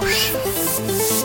不是